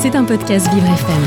C'est un podcast Vivre FM.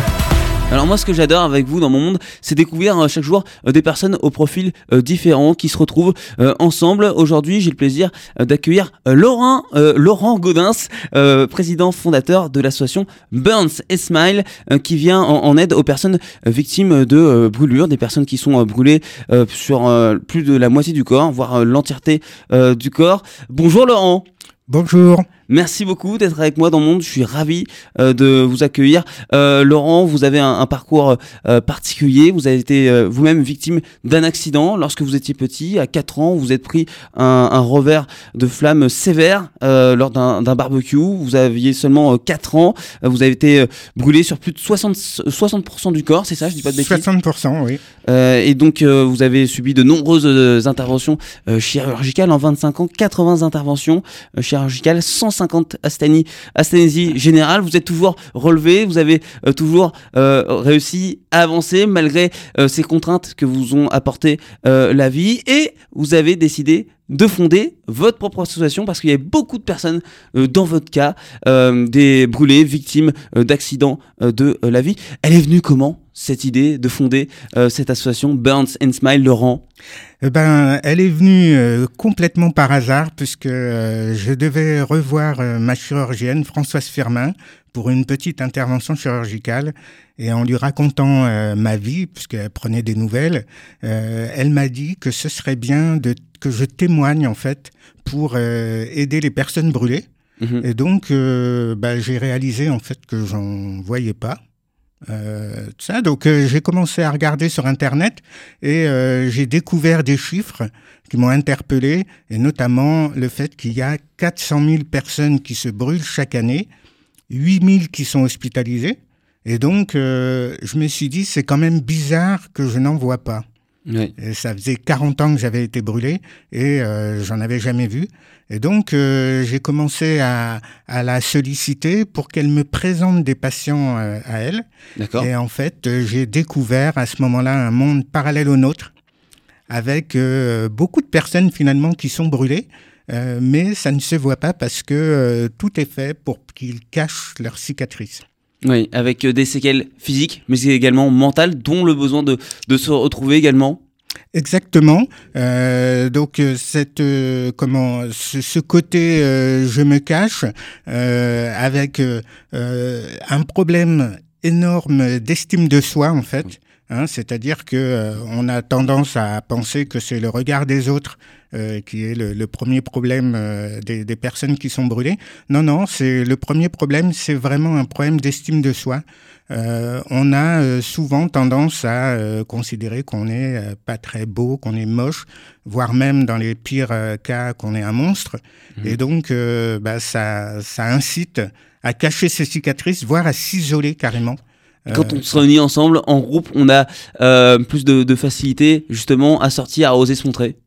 Alors moi ce que j'adore avec vous dans mon monde, c'est découvrir euh, chaque jour euh, des personnes au profil euh, différent qui se retrouvent ensemble. Aujourd'hui, j'ai le plaisir d'accueillir Laurent euh, Laurent Gaudens, euh, président fondateur de l'association Burns et Smile euh, qui vient en, en aide aux personnes victimes de euh, brûlures, des personnes qui sont euh, brûlées euh, sur euh, plus de la moitié du corps, voire euh, l'entièreté euh, du corps. Bonjour Laurent. Bonjour. Merci beaucoup d'être avec moi dans le monde. Je suis ravi euh, de vous accueillir. Euh, Laurent, vous avez un, un parcours euh, particulier. Vous avez été vous-même victime d'un accident lorsque vous étiez petit. À 4 ans, vous êtes pris un, un revers de flamme sévère lors d'un barbecue. Vous aviez seulement euh, 4 ans. Vous avez été brûlé sur plus de 60, 60% du corps, c'est ça Je dis pas de bêtises? 60%, oui. et donc, vous avez subi de nombreuses interventions chirurgicales en 25 ans, 80 interventions chirurgicales, 150 asthénie, asthénésie générale. Vous êtes toujours relevé, vous avez euh, toujours euh, réussi à avancer malgré euh, ces contraintes que vous ont apporté la vie. Et vous avez décidé de fonder votre propre association parce qu'il y a beaucoup de personnes dans votre cas, des brûlés, victimes d'accidents de la vie. Elle est venue comment? Cette idée de fonder euh, cette association Burns and Smile, Laurent? Eh ben, elle est venue euh, complètement par hasard puisque euh, je devais revoir euh, ma chirurgienne Françoise Firmin pour une petite intervention chirurgicale et en lui racontant euh, ma vie puisqu'elle prenait des nouvelles, euh, elle m'a dit que ce serait bien de que je témoigne en fait pour euh, aider les personnes brûlées Mhm. et donc euh, bah, j'ai réalisé en fait que j'en voyais pas. Euh, ça. Donc euh, j'ai commencé à regarder sur Internet et euh, j'ai découvert des chiffres qui m'ont interpellé, et notamment le fait qu'il y a 400 000 personnes qui se brûlent chaque année, 8 000 qui sont hospitalisées. Et donc euh, je me suis dit, c'est quand même bizarre que je n'en vois pas. Oui. Et ça faisait 40 ans que j'avais été brûlé et euh, j'en avais jamais vu. Et donc, euh, j'ai commencé à, à la solliciter pour qu'elle me présente des patients euh, à elle. Et en fait, euh, j'ai découvert à ce moment-là un monde parallèle au nôtre, avec euh, beaucoup de personnes finalement qui sont brûlées, euh, mais ça ne se voit pas parce que tout est fait pour qu'ils cachent leurs cicatrices. Oui, avec euh, des séquelles physiques, mais également mentales, dont le besoin de, de se retrouver également. Exactement. Euh, donc euh, cette euh, comment ce, ce côté euh, je me cache euh, avec un problème énorme d'estime de soi en fait. Hein, C'est-à-dire que euh, on a tendance à penser que c'est le regard des autres euh, qui est le, le premier problème euh, des, des personnes qui sont brûlées. Non, non, c'est le premier problème, c'est vraiment un problème d'estime de soi. On a souvent tendance à considérer qu'on n'est pas très beau, qu'on est moche, voire même dans les pires cas qu'on est un monstre. Et donc, bah, ça, ça incite à cacher ses cicatrices, voire à s'isoler carrément. Quand Euh, on se réunit ensemble, en groupe, on a euh, plus de, de facilité justement à sortir, à oser se montrer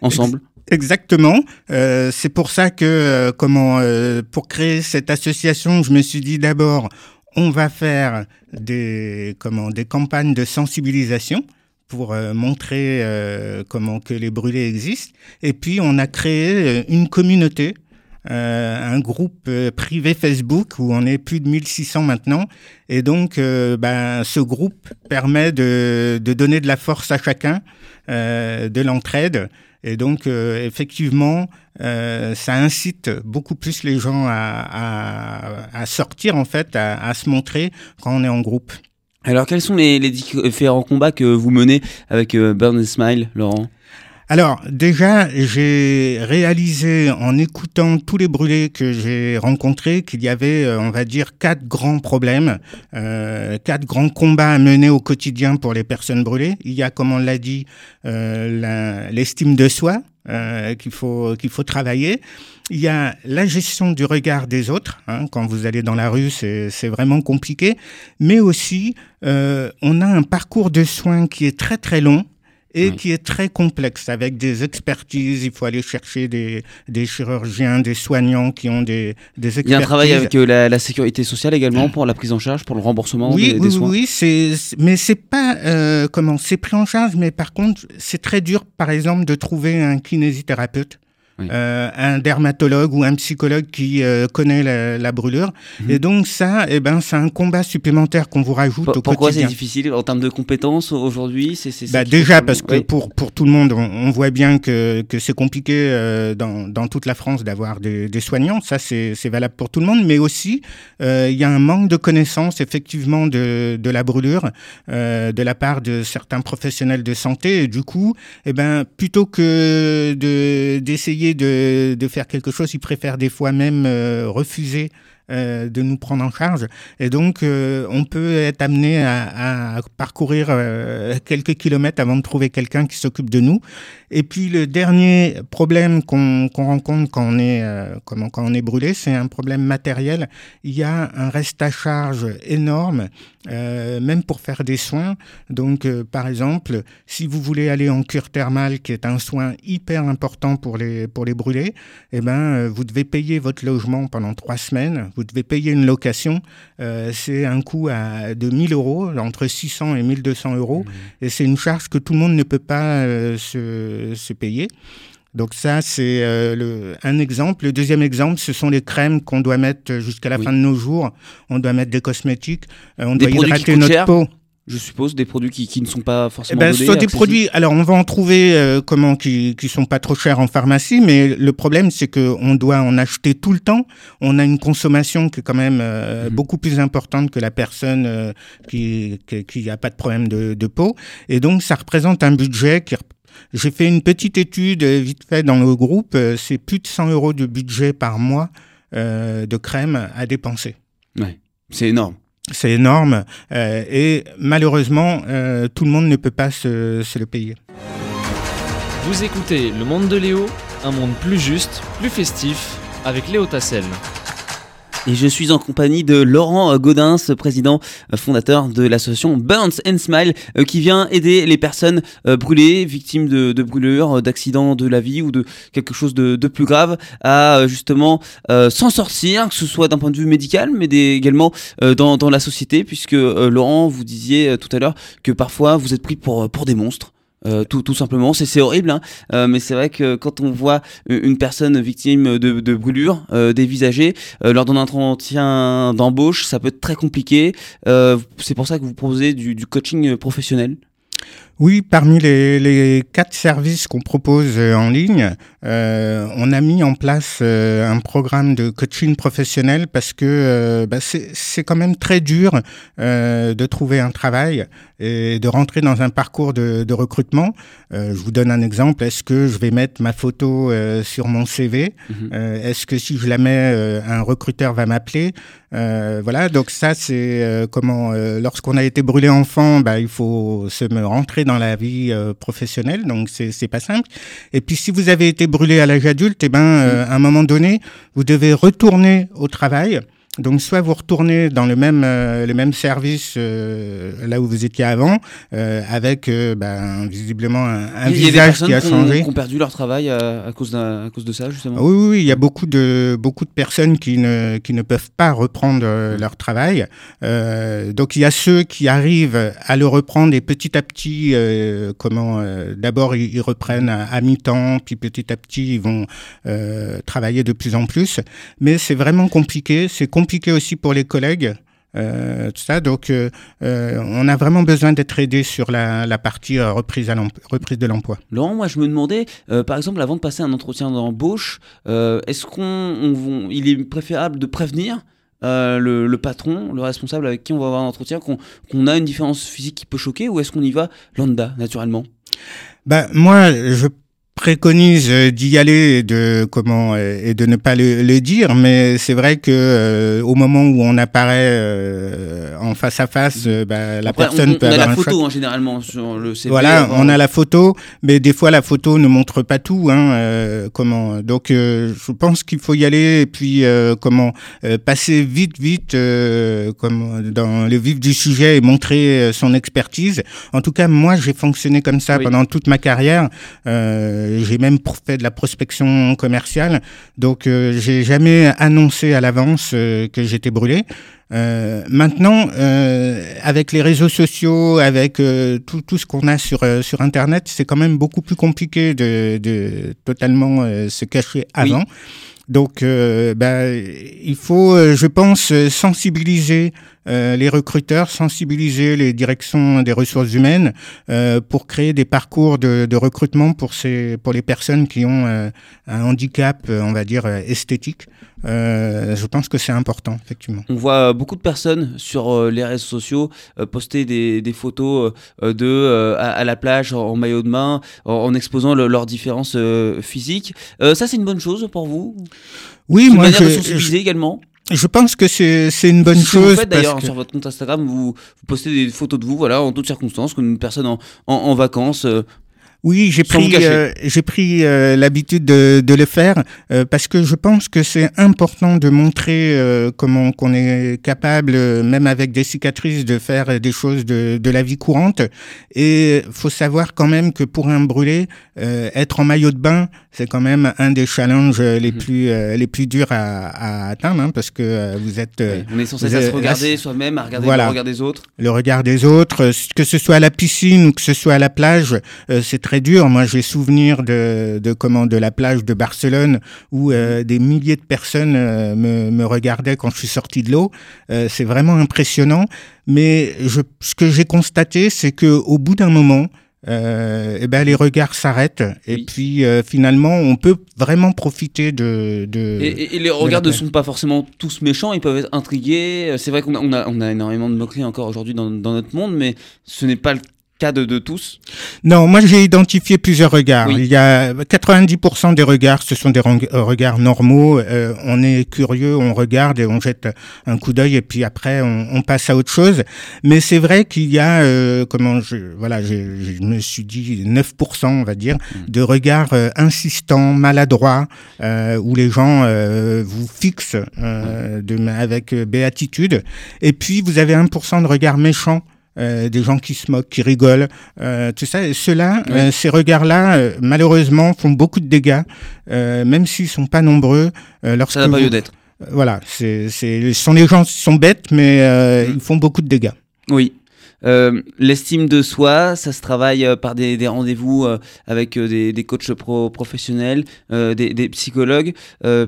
ensemble. Exactement. Euh, c'est pour ça que, euh, comment, euh, pour créer cette association, je me suis dit d'abord, on va faire des, comment, des campagnes de sensibilisation pour euh, montrer euh, comment que les brûlés existent. Et puis, on a créé une communauté, euh, un groupe euh, privé Facebook où on est plus de 1600 maintenant. Et donc, euh, ben, ce groupe permet de, donner de la force à chacun, de l'entraide. Et donc, effectivement, ça incite beaucoup plus les gens à, sortir, en fait, à, se montrer quand on est en groupe. Alors, quels sont les, les différents combats que vous menez avec Burn and Smile, Laurent? Alors, déjà, j'ai réalisé en écoutant tous les brûlés que j'ai rencontrés qu'il y avait, euh, on va dire, quatre grands problèmes, euh, quatre grands combats à mener au quotidien pour les personnes brûlées. Il y a, comme on l'a dit, euh, l'estime de soi euh, qu'il faut qu'il faut travailler. Il y a la gestion du regard des autres. hein. quand vous allez dans la rue, c'est c'est vraiment compliqué. Mais aussi, euh, on a un parcours de soins qui est très très long et Oui. qui est très complexe avec des expertises. Il faut aller chercher des, des chirurgiens, des soignants qui ont des, des expertises. Il y a un travail avec euh, la, la sécurité sociale également pour la prise en charge, pour le remboursement oui, des, oui, des soins. oui, c'est- mais c'est pas euh, comment, c'est pris en charge, mais par contre, c'est très dur, par exemple, de trouver un kinésithérapeute un dermatologue ou un psychologue qui connaît la, brûlure. Mhm. Et donc ça, eh ben, c'est un combat supplémentaire qu'on vous rajoute au quotidien. Pourquoi c'est difficile en termes de compétences aujourd'hui bah, Déjà parce que pour, pour tout le monde, on, voit bien que, que c'est compliqué dans, dans toute la France d'avoir des, des soignants. Ça, c'est, valable pour tout le monde. Mais aussi, il y a un manque de connaissances effectivement de, de la brûlure de la part de certains professionnels de santé. Et du coup, eh ben, plutôt que de, de, de faire quelque chose, ils préfèrent des fois même euh, refuser euh, de nous prendre en charge. Et donc, euh, on peut être amené à, à parcourir euh, quelques kilomètres avant de trouver quelqu'un qui s'occupe de nous. Et puis, le dernier problème qu'on rencontre quand on est, comment, quand on est brûlé, c'est un problème matériel. Il y a un reste à charge énorme, même pour faire des soins. Donc, par exemple, si vous voulez aller en cure thermale, qui est un soin hyper important pour les, pour les brûlés, eh ben, vous devez payer votre logement pendant trois semaines vous devez payer une location. Euh, c'est un coût à, de 1000 euros, entre 600 et 1200 euros. Mmh. Et c'est une charge que tout le monde ne peut pas euh, se, se, payer. Donc ça, c'est euh, un exemple. Le deuxième exemple, ce sont les crèmes qu'on doit mettre jusqu'à la fin de nos jours. On doit mettre des cosmétiques, on doit hydrater notre peau je suppose, des produits qui, qui ne sont pas forcément. Eh ben, soit des produits. Alors, on va en trouver euh, comment qui qui sont pas trop chers en pharmacie, mais le problème c'est que on doit en acheter tout le temps. On a une consommation qui est quand même euh, mhm. beaucoup plus importante que la personne euh, qui qui a pas de problème de, de peau, et donc ça représente un budget qui j'ai fait une petite étude vite fait dans le groupe. C'est plus de 100 euros de budget par mois de crème à dépenser. Ouais, c'est énorme. C'est énorme euh, et malheureusement, euh, tout le monde ne peut pas se, se, le payer. Vous écoutez Le Monde de Léo, un monde plus juste, plus festif, avec Léo Tassel. Et je suis en compagnie de Laurent Godin, président euh, fondateur de l'association Burns and Smile, euh, qui vient aider les personnes euh, brûlées, victimes de, brûlures, d'accidents de la vie ou de quelque chose de, plus grave, à justement s'en sortir, que ce soit d'un point de vue médical, mais également dans, la société, puisque Laurent, vous disiez tout à l'heure que parfois vous êtes pris pour des monstres. Euh, tout, tout, simplement, c'est horrible, hein. euh, mais c'est vrai que quand on voit une personne victime de, de brûlures euh, dévisagées lors d'un entretien d'embauche, ça peut être très compliqué. c'est pour ça que vous proposez du coaching professionnel? Oui, parmi les, les quatre services qu'on propose euh, en ligne, euh, on a mis en place euh, un programme de coaching professionnel parce que euh, bah, c'est quand même très dur euh, de trouver un travail et de rentrer dans un parcours de, de recrutement. je vous donne un exemple. Est-ce que je vais mettre ma photo sur mon CV mhm. Est-ce que si je la mets, un recruteur va m'appeler? Voilà, donc ça c'est comment, lorsqu'on a été brûlé enfant, bah, il faut se rentrer dans la vie euh, professionnelle, donc c'est pas simple. Et puis si vous avez été brûlé à l'âge adulte, et eh ben euh, à un moment donné, vous devez retourner au travail. Donc soit vous retournez dans le même euh, le même service euh, là où vous étiez avant, euh, avec euh, ben, visiblement un, un visage qui a changé. Qui ont perdu leur travail à, cause à cause de ça justement. Oui, oui, oui, il y a beaucoup de beaucoup de personnes qui ne qui ne peuvent pas reprendre leur travail. donc il y a ceux qui arrivent à le reprendre et petit à petit, comment d'abord ils, reprennent à, à mi-temps, puis petit à petit ils vont travailler de plus en plus. Mais c'est vraiment compliqué, c'est compliqué compliqué aussi pour les collègues. Euh, tout ça. Donc, euh, euh, on a vraiment besoin d'être aidé sur la, la partie reprise, à reprise de l'emploi. Laurent, moi, je me demandais, par exemple, avant de passer un entretien d'embauche, est-ce qu'on, il est préférable de prévenir le, le, patron, le responsable avec qui on va avoir un entretien, qu'on a une différence physique qui peut choquer, ou est-ce qu'on y va lambda, naturellement? Ben, moi, je préconise d'y aller et de comment et de ne pas le, dire mais c'est vrai que euh, au moment où on apparaît euh, en face à face euh, bah, la personne on, peut on avoir a la photo hein, généralement sur le CV voilà on a la photo mais des fois la photo ne montre pas tout hein, comment. Donc je pense qu'il faut y aller et puis comment passer vite vite comme dans le vif du sujet et montrer son expertise. En tout cas moi j'ai fonctionné comme ça pendant toute ma carrière. J'ai même fait de la prospection commerciale. Donc, j'ai jamais annoncé à l'avance que j'étais brûlé. Euh, maintenant, euh, avec les réseaux sociaux, avec euh, tout, tout ce qu'on a sur sur Internet, c'est quand même beaucoup plus compliqué de, de totalement se cacher avant. Donc, bah, il faut, je pense, sensibiliser euh, les recruteurs, sensibiliser les directions des ressources humaines euh, pour créer des parcours de, de, recrutement pour ces pour les personnes qui ont euh, un handicap, on va dire esthétique. je pense que c'est important, effectivement. On voit beaucoup de personnes sur les réseaux sociaux poster des, des photos de à, la plage en, maillot de main, en, exposant leurs différences physiques. ça, c'est une bonne chose pour vous? Oui, moi, je, de sensibiliser également? Je pense que c'est c'est une bonne chose. Vous faites d'ailleurs sur votre compte Instagram, vous, vous, postez des photos de vous, voilà, en toutes circonstances, comme une personne en, en, en vacances. Euh, oui, j'ai pris, euh, j'ai pris euh, l'habitude de, de, le faire euh, parce que je pense que c'est important de montrer comment qu'on est capable, même avec des cicatrices, de faire des choses de, de la vie courante. Et faut savoir quand même que pour un brûlé, être en maillot de bain, c'est quand même un des challenges les mhm. plus les plus durs à, à atteindre, hein, parce que vous êtes. on est censé se regarder soi-même, à regarder le regard des autres. Le regard des autres, que ce soit à la piscine ou que ce soit à la plage, c'est très dur. Moi, j'ai souvenir de, de comment de la plage de Barcelone où euh, des milliers de personnes euh, me, me, regardaient quand je suis sorti de l'eau. Euh, c'est vraiment impressionnant. Mais je, ce que j'ai constaté, c'est que au bout d'un moment, euh, eh ben les regards s'arrêtent et puis finalement on peut vraiment profiter de. de et, et, les regards ne sont pas forcément tous méchants, ils peuvent être intrigués. C'est vrai qu'on a, on a, on a énormément de moqueries encore aujourd'hui dans, dans, notre monde, mais ce n'est pas le cas de, de, tous Non, moi j'ai identifié plusieurs regards. Il y a 90% des regards, ce sont des euh, regards normaux. Euh, on est curieux, on regarde et on jette un coup d'œil et puis après on, on, passe à autre chose. Mais c'est vrai qu'il y a, euh, comment je, voilà, je, je, me suis dit 9%, on va dire, hmm. de regards euh, insistants, maladroits, où les gens vous fixent de, avec béatitude. Et puis vous avez 1% de regards méchants. Euh, des gens qui se moquent, qui rigolent, euh, tout ça. Ceux-là, euh, ces regards-là, malheureusement, font beaucoup de dégâts, même s'ils sont pas nombreux. lorsque ça n'a pas lieu d'être. voilà, c'est, c'est, ce sont des gens qui sont bêtes, mais mmh. ils font beaucoup de dégâts. Oui. Euh, l'estime de soi, ça se travaille par des, des rendez-vous avec des, des, coachs pro professionnels, des, des, psychologues,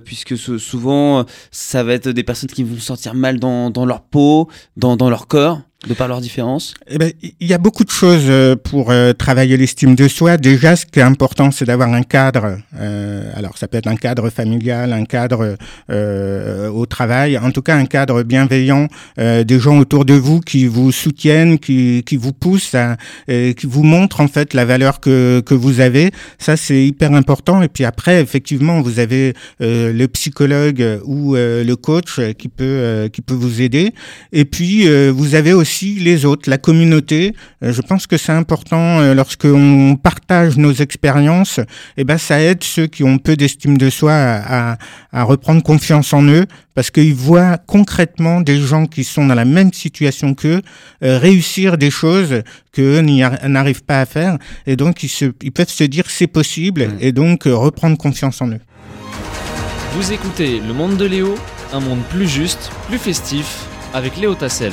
puisque souvent ça va être des personnes qui vont se sentir mal dans, dans leur peau, dans, dans leur corps de par leurs différences? Eh ben, Il y a beaucoup de choses euh, pour euh, travailler l'estime de soi. Déjà, ce qui est important, c'est d'avoir un cadre. Euh, alors, ça peut être un cadre familial, un cadre euh, au travail, en tout cas un cadre bienveillant, des gens autour de vous qui vous soutiennent, qui, qui vous poussent, à, qui vous montrent en fait la valeur que, que vous avez. Ça, c'est hyper important. Et puis après, effectivement, vous avez le psychologue ou le coach qui peut, qui peut vous aider. Et puis, vous avez aussi les autres, la communauté. Euh, je pense que c'est important euh, lorsque on partage nos expériences, et eh ben ça aide ceux qui ont peu d'estime de soi à, à, reprendre confiance en eux parce qu'ils voient concrètement des gens qui sont dans la même situation qu'eux euh, réussir des choses qu'eux n'arrivent pas à faire et donc ils, se, ils peuvent se dire c'est possible mmh. et donc reprendre confiance en eux. Vous écoutez Le Monde de Léo, un monde plus juste, plus festif, avec Léo Tassel.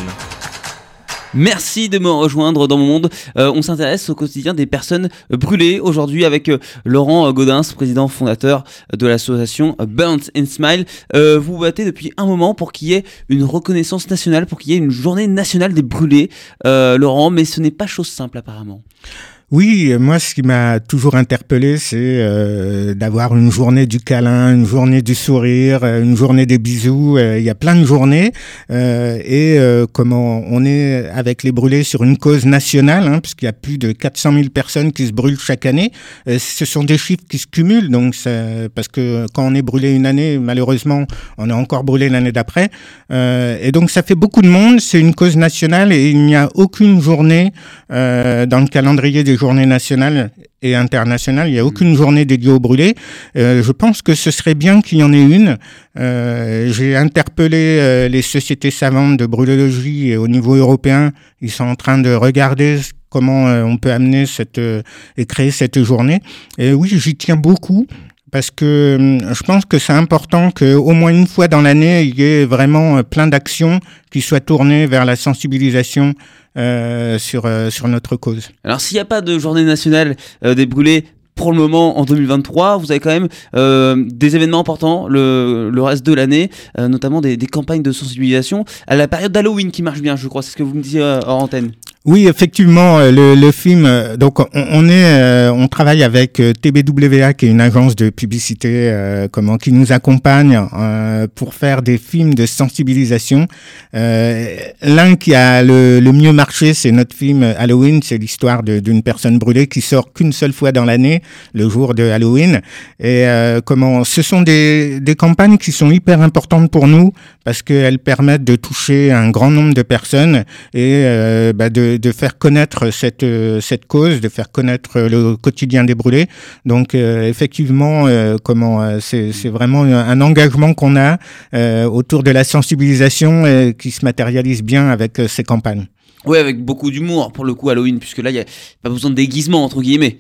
Merci de me rejoindre dans mon monde. Euh, on s'intéresse au quotidien des personnes brûlées aujourd'hui avec euh, Laurent Godin, président fondateur de l'association Burnt and Smile. Euh, vous vous battez depuis un moment pour qu'il y ait une reconnaissance nationale, pour qu'il y ait une journée nationale des brûlés, Laurent, mais ce n'est pas chose simple apparemment. Oui, moi, ce qui m'a toujours interpellé, c'est euh, d'avoir une journée du câlin, une journée du sourire, euh, une journée des bisous. Euh, il y a plein de journées et comment on est avec les brûlés sur une cause nationale, hein, puisqu'il y a plus de 400 000 personnes qui se brûlent chaque année. ce sont des chiffres qui se cumulent, donc parce que quand on est brûlé une année, malheureusement, on est encore brûlé l'année d'après. et donc, ça fait beaucoup de monde. C'est une cause nationale et il n'y a aucune journée dans le calendrier des journées nationales et internationales. Il n'y a aucune journée dédiée aux brûlés. Euh, je pense que ce serait bien qu'il y en ait une. Euh, J'ai interpellé euh, les sociétés savantes de brûlologie et au niveau européen. Ils sont en train de regarder comment on peut amener et créer cette journée. Et oui, j'y tiens beaucoup parce que hum, je pense que c'est important qu'au moins une fois dans l'année, il y ait vraiment plein d'actions qui soient tournées vers la sensibilisation euh, sur, sur notre cause. Alors s'il n'y a pas de journée nationale des brûlés, pour le moment en 2023. Vous avez quand même euh, des événements importants le, le reste de l'année, euh, notamment des, des, campagnes de sensibilisation à la période d'Halloween qui marche bien, je crois. C'est ce que vous me disiez euh, en antenne. Oui, effectivement, euh, le, le film. Euh, donc, on, est, on travaille avec TBWA, qui est une agence de publicité, comment, qui nous accompagne pour faire des films de sensibilisation. L'un qui a le, le mieux marché, c'est notre film Halloween. C'est l'histoire d'une personne brûlée qui sort qu'une seule fois dans l'année le jour de Halloween. Et euh, comment Ce sont des, des campagnes qui sont hyper importantes pour nous parce qu'elles permettent de toucher un grand nombre de personnes et euh, bah de, de, faire connaître cette, cette cause, de faire connaître le quotidien des brûlés. Donc euh, effectivement, euh, comment c'est vraiment un engagement qu'on a autour de la sensibilisation qui se matérialise bien avec ces campagnes. Oui, avec beaucoup d'humour pour le coup Halloween, puisque là, il n'y a pas besoin de déguisement, entre guillemets.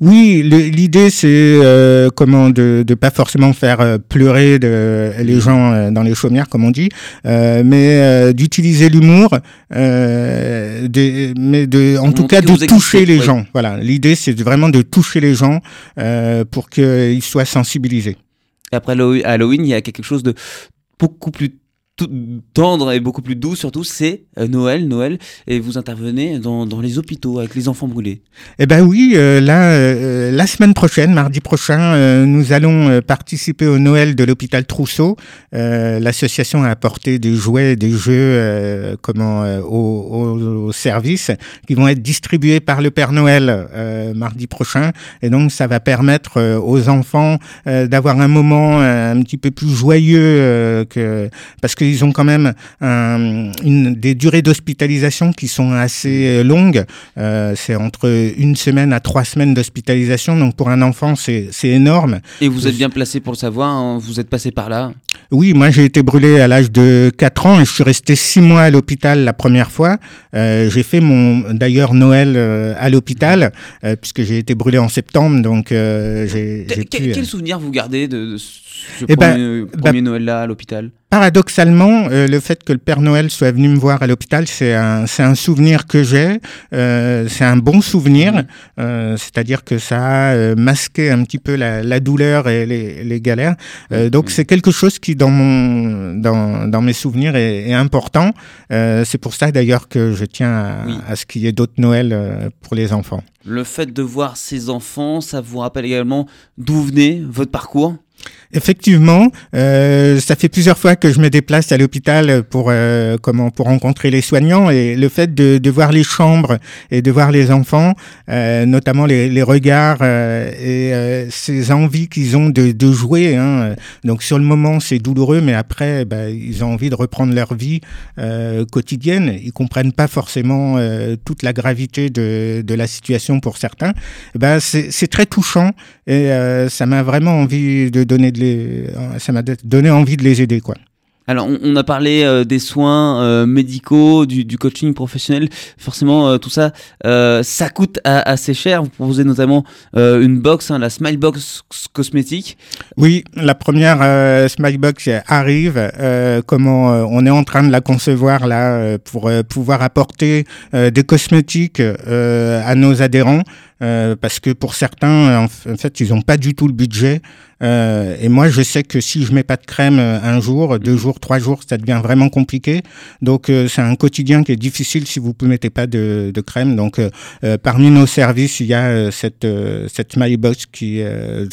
Oui, l'idée, c'est euh, comment de ne pas forcément faire euh, pleurer de, les gens euh, dans les chaumières, comme on dit, euh, mais euh, d'utiliser l'humour, mais de, en tout cas de toucher les gens. Voilà, l'idée, c'est vraiment de toucher les gens pour qu'ils soient sensibilisés. Après Halloween, il y a quelque chose de beaucoup plus tendre et beaucoup plus doux surtout, c'est euh, Noël, Noël, et vous intervenez dans, dans, les hôpitaux avec les enfants brûlés. Eh ben oui, euh, là, euh, la semaine prochaine, mardi prochain, nous allons participer au Noël de l'hôpital Trousseau. L'association a apporté des jouets, des jeux, comment, au, au, service qui vont être distribués par le Père Noël mardi prochain, et donc ça va permettre aux enfants d'avoir un moment un petit peu plus joyeux que parce que ils ont quand même un, une, des durées d'hospitalisation qui sont assez euh, longues. Euh, c'est entre une semaine à trois semaines d'hospitalisation. Donc pour un enfant, c'est énorme. Et vous êtes bien placé pour le savoir. Hein, vous êtes passé par là? Oui, moi j'ai été brûlé à l'âge de 4 ans et je suis resté 6 mois à l'hôpital la première fois. Euh, j'ai fait mon d'ailleurs Noël euh, à l'hôpital euh, puisque j'ai été brûlé en septembre. Donc euh, j'ai. Quel, quel, souvenir vous gardez de, de ce eh premier, ben, premier bah, Noël là à l'hôpital? Paradoxalement, euh, le fait que le Père Noël soit venu me voir à l'hôpital, c'est un, c'est un souvenir que j'ai. Euh, c'est un bon souvenir, mmh. euh, c'est-à-dire que ça a masqué un petit peu la, la douleur et les, les galères. Euh, donc mmh. c'est quelque chose qui, dans mon, dans, dans mes souvenirs, est, est important. Euh, c'est pour ça d'ailleurs que je tiens à, oui. à ce qu'il y ait d'autres Noëls euh, pour les enfants. Le fait de voir ces enfants, ça vous rappelle également d'où venez votre parcours? Effectivement, euh, ça fait plusieurs fois que je me déplace à l'hôpital pour euh, comment pour rencontrer les soignants et le fait de, de, voir les chambres et de voir les enfants, euh, notamment les, les regards euh, et euh, ces envies qu'ils ont de, de jouer. Hein. Donc sur le moment c'est douloureux, mais après bah, ils ont envie de reprendre leur vie euh, quotidienne. Ils comprennent pas forcément toute la gravité de, de la situation pour certains. Bah, c'est très touchant et ça m'a vraiment envie de donner de les, ça m'a donné envie de les aider, quoi. Alors, on, a parlé euh, des soins euh, médicaux, du, du, coaching professionnel. Forcément, euh, tout ça, euh, ça coûte à, assez cher. Vous proposez notamment euh, une box, hein, la Smile Box cosmétique. Oui, la première Smile Box arrive. comment on est en train de la concevoir là pour pouvoir apporter des cosmétiques à nos adhérents. Euh, parce que pour certains, en fait, ils n'ont pas du tout le budget. Euh, et moi, je sais que si je mets pas de crème euh, un jour, deux jours, trois jours, ça devient vraiment compliqué. Donc, euh, c'est un quotidien qui est difficile si vous ne mettez pas de, de crème. Donc, euh, parmi nos services, il y a cette cette Smiley Box qui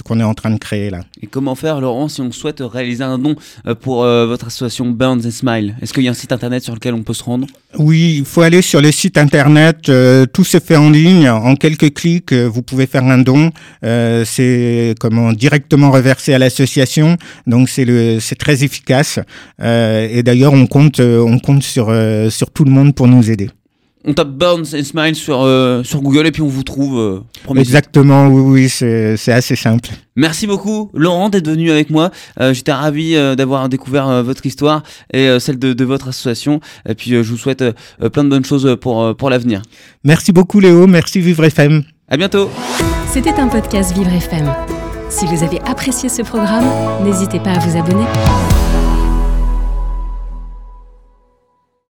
qu'on est en train de créer là. Et comment faire, Laurent, si on souhaite réaliser un don pour votre association Burns and Smile? Est-ce qu'il y a un site internet sur lequel on peut se rendre? Oui, il faut aller sur le site internet. tout se fait en ligne, en quelques clics vous pouvez faire un don. Euh, c'est comment directement reversé à l'association, donc c'est le c'est très efficace. Euh, et d'ailleurs, on compte on compte sur sur tout le monde pour nous aider. on tape Burns and Smile sur, euh, sur Google et puis on vous trouve. euh, Exactement, oui, oui, c'est assez simple. Merci beaucoup Laurent d'être venu avec moi. Euh, J'étais ravi euh, d'avoir découvert euh, votre histoire et euh, celle de, de votre association. Et puis euh, je vous souhaite euh, euh, plein de bonnes choses pour, euh, pour l'avenir. Merci beaucoup Léo, merci Vivre FM. À bientôt. C'était un podcast Vivre FM. Si vous avez apprécié ce programme, n'hésitez pas à vous abonner.